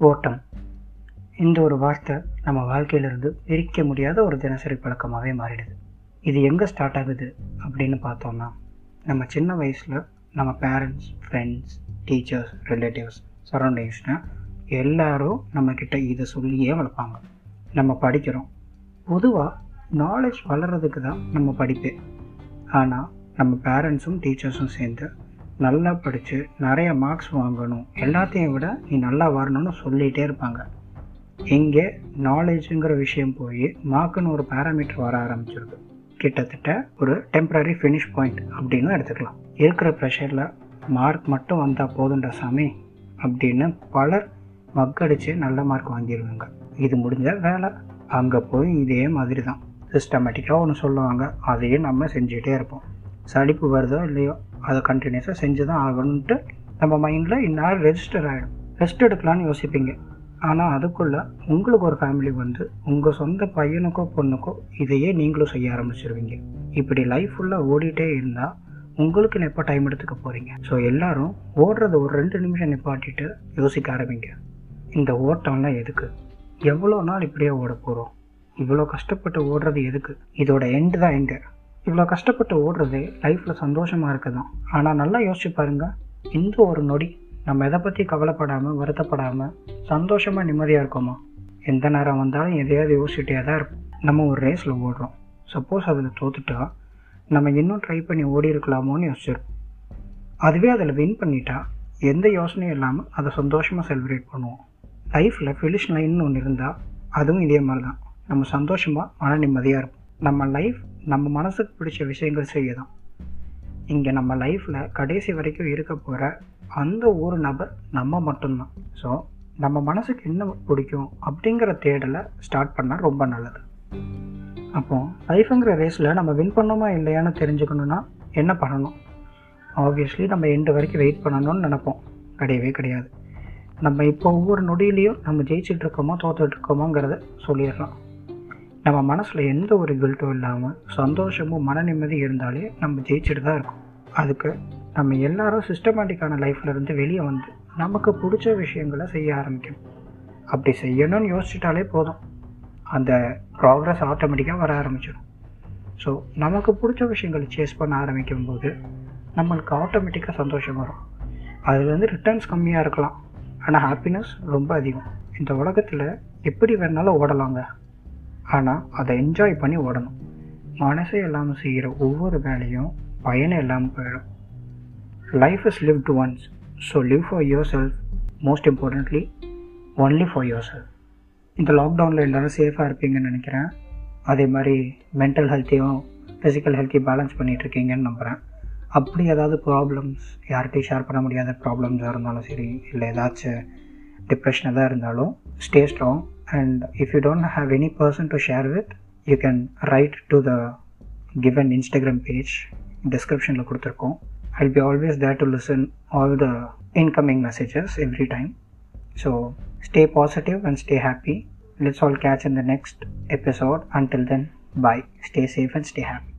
ஓட்டம். இந்த ஒரு வார்த்தை நம்ம வாழ்க்கையிலிருந்து பிரிக்க முடியாத ஒரு தினசரி பழக்கமாகவே மாறிடுது. இது எங்கே ஸ்டார்ட் ஆகுது அப்படின்னு பார்த்தோம்னா நம்ம சின்ன வயசில் நம்ம பேரண்ட்ஸ் ஃப்ரெண்ட்ஸ் டீச்சர்ஸ் ரிலேட்டிவ்ஸ் சரௌண்டிங்ஸ்னால் எல்லோரும் நம்மக்கிட்ட இதை சொல்லியே வளர்ப்பாங்க. நம்ம படிக்கிறோம். பொதுவாக நாலேஜ் வளர்கிறதுக்கு தான் நம்ம படிப்பே. ஆனால் நம்ம பேரண்ட்ஸும் டீச்சர்ஸும் சேர்ந்து நல்லா படித்து நிறைய மார்க்ஸ் வாங்கணும். எல்லாத்தையும் விட நீ நல்லா வரணும்னு சொல்லிகிட்டே இருப்பாங்க. இங்கே நாலேஜுங்கிற விஷயம் போய் மார்க்குன்னு ஒரு பேராமீட்டர் வர ஆரம்பிச்சிருக்கு கிட்டத்தட்ட ஒரு டெம்ப்ரரி ஃபினிஷ் பாயிண்ட் அப்படின்னு எடுத்துக்கலாம். இருக்கிற ப்ரெஷரில் மார்க் மட்டும் வந்தால் போதும்டா சாமி அப்படின்னு பலர் மக்கடிச்சு நல்ல மார்க் வாங்கிடுவாங்க இது முடிஞ்ச வேலை. அங்கே போய் இதே மாதிரி தான் சிஸ்டமேட்டிக்காக ஒன்று சொல்லுவாங்க. அதையும் நம்ம செஞ்சுக்கிட்டே இருப்போம். சளிப்பு வருதோ இல்லையோ அதை கண்டினியூஸாக செஞ்சு தான் ஆகணுன்ட்டு நம்ம மைண்டில் இந்நேரம் ரெஜிஸ்டர் ஆகிடும் ரெஸ்ட் எடுக்கலான்னு யோசிப்பீங்க. ஆனால் அதுக்குள்ளே உங்களுக்கு ஒரு ஃபேமிலி வந்து உங்கள் சொந்த பையனுக்கோ பொண்ணுக்கோ இதையே நீங்களும் செய்ய ஆரம்பிச்சிருவீங்க. இப்படி லைஃப் ஃபுல்லாக ஓடிட்டே இருந்தால் உங்களுக்கு எப்போ டைம் எடுத்துக்க போகிறீங்க ஸோ எல்லாரும் ஓடுறத ஒரு ரெண்டு நிமிஷம் நிப்பாட்டிட்டு யோசிக்க ஆரம்பிங்க. இந்த ஓட்டம்லாம் எதுக்கு? எவ்வளோ நாள் இப்படியே ஓட போகிறோம் இவ்வளோ கஷ்டப்பட்டு ஓடுறது எதுக்கு? இதோட எண்டு தான் எங்கே இவ்வளோ கஷ்டப்பட்டு ஓடுறதே லைஃப்பில் சந்தோஷமாக இருக்குது தான் ஆனால் நல்லா யோசிச்சு பாருங்கள் இந்த ஒரு நொடி நம்ம எதை பற்றி கவலைப்படாமல் வருத்தப்படாமல் சந்தோஷமாக நிம்மதியாக இருக்கோமா? எந்த நேரம் வந்தாலும் எதையாவது யோசிச்சுட்டே தான் இருப்போம். நம்ம ஒரு ரேஸில் ஓடுறோம். சப்போஸ் அதில் தோத்துட்டா நம்ம இன்னும் ட்ரை பண்ணி ஓடி இருக்கலாமோன்னு யோசிச்சிருப்போம். அதுவே அதில் வின் பண்ணிட்டா எந்த யோசனையும் இல்லாமல் அதை சந்தோஷமாக செலிப்ரேட் பண்ணுவோம். லைஃப்பில் ஃபினிஷ் லைன்னு ஒன்று இருந்தால் அதுவும் இதே மாதிரி தான் நம்ம சந்தோஷமாக மன நிம்மதியாக இருப்போம். நம்ம லைஃப் நம்ம மனசுக்கு பிடிச்ச விஷயங்கள் செய்ய தான் இங்கே நம்ம லைஃப்பில் கடைசி வரைக்கும் இருக்க போகிற அந்த ஒரு நபர் நம்ம மட்டும்தான். ஸோ நம்ம மனசுக்கு என்ன பிடிக்கும் அப்படிங்கிற தேடலை ஸ்டார்ட் பண்ணால் ரொம்ப நல்லது. அப்போ லைஃபுங்கிற ரேஸில் நம்ம வின் பண்ணோமா இல்லையான்னு தெரிஞ்சுக்கணுன்னா என்ன பண்ணணும்? ஆப்வியஸ்லி நம்ம எண்டு வரைக்கும் வெயிட் பண்ணணும்னு நினப்போம். கிடையவே கிடையாது. நம்ம இப்போ ஒவ்வொரு நொடியிலையும் நம்ம ஜெயிச்சுட்டு இருக்கோமோ தோத்துட்டு இருக்கோமோங்கிறத சொல்லிடலாம். நம்ம மனசில் எந்த ஒரு கில்ட்டும் இல்லாமல் சந்தோஷமும் மன நிம்மதி இருந்தாலே நம்ம ஜெயிச்சுட்டு தான் இருக்கோம். அதுக்கு நம்ம எல்லாரும் சிஸ்டமேட்டிக்கான லைஃப்லேருந்து வெளியே வந்து நமக்கு பிடிச்ச விஷயங்களை செய்ய ஆரம்பிக்கணும். அப்படி செய்யணும்னு யோசிச்சிட்டாலே போதும். அந்த ப்ராக்ரஸ் ஆட்டோமேட்டிக்காக வர ஆரம்பிச்சிடும். ஸோ நமக்கு பிடிச்ச விஷயங்களை சேஸ் பண்ண ஆரம்பிக்கும் போது நம்மளுக்கு ஆட்டோமேட்டிக்காக சந்தோஷம் வரும். அது வந்து ரிட்டர்ன்ஸ் கம்மியாக இருக்கலாம். ஆனால் ஹாப்பினஸ் ரொம்ப அதிகம். இந்த உலகத்தில் எப்படி வேணாலும் ஓடலாங்க. ஆனால் அதை என்ஜாய் பண்ணி ஓடணும். மனசே இல்லாமல் செய்கிற ஒவ்வொரு வேலையும் பயனே இல்லாமல் போயிடும். Life is lived once so live for yourself most importantly only for yourself இந்த லாக்டவுனில் எல்லோரும் சேஃபாக இருப்பீங்கன்னு நினைக்கிறேன். அதே மாதிரி மென்டல் ஹெல்த்தையும் ஃபிசிக்கல் ஹெல்த்தையும் பேலன்ஸ் பண்ணிகிட்ருக்கீங்கன்னு நம்புகிறேன் அப்படி ஏதாவது ப்ராப்ளம்ஸ் யார்கிட்டையும் ஷேர் பண்ண முடியாத ப்ராப்ளம்ஸாக இருந்தாலும் சரி இல்லை ஏதாச்சும் டிப்ரெஷன் எதாக இருந்தாலும் stay strong And if you don't have any person to share with you can write to the given Instagram page டிஸ்கிரிப்ஷனில் கொடுத்துருக்கோம் I'll be always there to listen all the incoming messages every time so stay positive and stay happy. Let's all catch in the next episode. Until then, bye. Stay safe and stay happy.